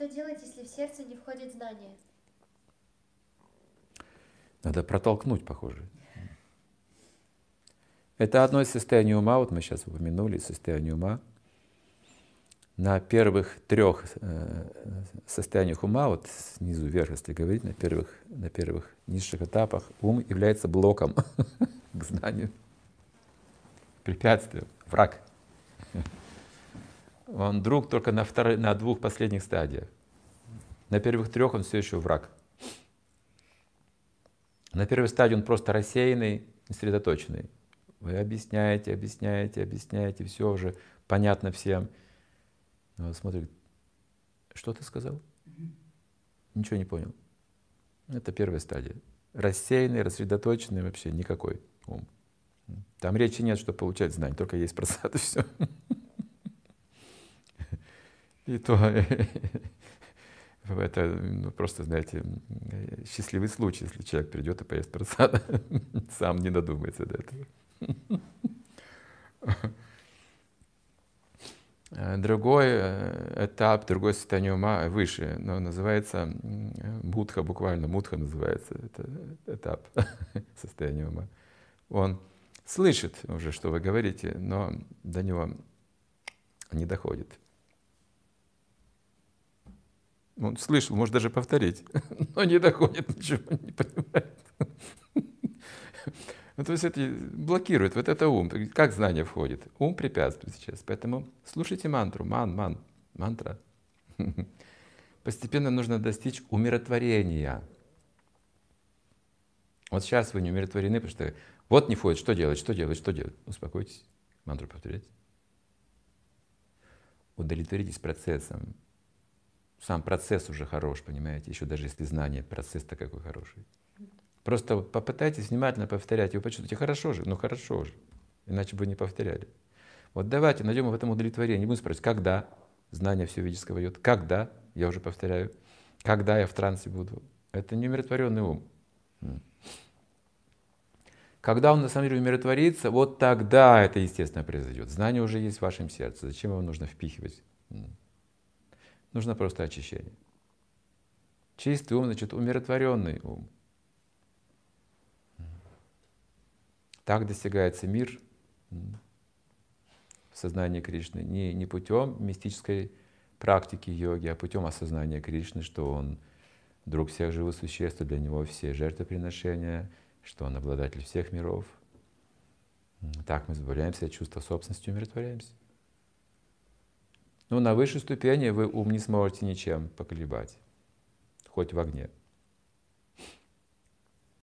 Что делать, если в сердце не входит знание? Надо протолкнуть, похоже. Это одно из состояний ума, вот мы сейчас упомянули состояние ума. На первых трех э, состояниях ума, вот снизу вверх, если говорить, на первых, на первых низших этапах, ум является блоком к знанию, препятствием, враг. Он друг только на, второй, на двух последних стадиях. На первых трех он все еще враг. На первой стадии он просто рассеянный, сосредоточенный. Вы объясняете, объясняете, объясняете, все уже понятно всем. Но он смотрит, что ты сказал? Ничего не понял. Это первая стадия. Рассеянный, рассредоточенный вообще никакой ум. Там речи нет, что получать знания, только есть просад и все. И то это ну, просто, знаете, счастливый случай, если человек придет и поест просада, сам не додумается до этого. Другой э, этап, другое состояние ума выше, но называется мудха, буквально мудха называется, это этап состояния ума. Он слышит уже, что вы говорите, но до него не доходит. Он слышал, может даже повторить, но не доходит, ничего не понимает. Ну, то есть это блокирует, вот это ум. Как знание входит? Ум препятствует сейчас. Поэтому слушайте мантру, ман, ман, мантра. Постепенно нужно достичь умиротворения. Вот сейчас вы не умиротворены, потому что вот не входит, что делать, что делать, что делать. Успокойтесь, мантру повторяйте. Удовлетворитесь процессом. Сам процесс уже хорош, понимаете, еще даже если знание, процесс-то какой хороший. Просто попытайтесь внимательно повторять, и вы почувствуете, хорошо же, ну хорошо же, иначе бы не повторяли. Вот давайте найдем в этом удовлетворение. Не будем спрашивать, когда знание все ведическое войдет, когда, я уже повторяю, когда я в трансе буду. Это не умиротворенный ум. Когда он на самом деле умиротворится, вот тогда это естественно произойдет. Знание уже есть в вашем сердце. Зачем его нужно впихивать? Нужно просто очищение. Чистый ум, значит, умиротворенный ум. Так достигается мир в сознании Кришны не, не путем мистической практики йоги, а путем осознания Кришны, что он друг всех живых существ, для него все жертвоприношения, что он обладатель всех миров. Так мы избавляемся от чувства собственности умиротворяемся. Но на высшей ступени вы ум не сможете ничем поколебать, хоть в огне.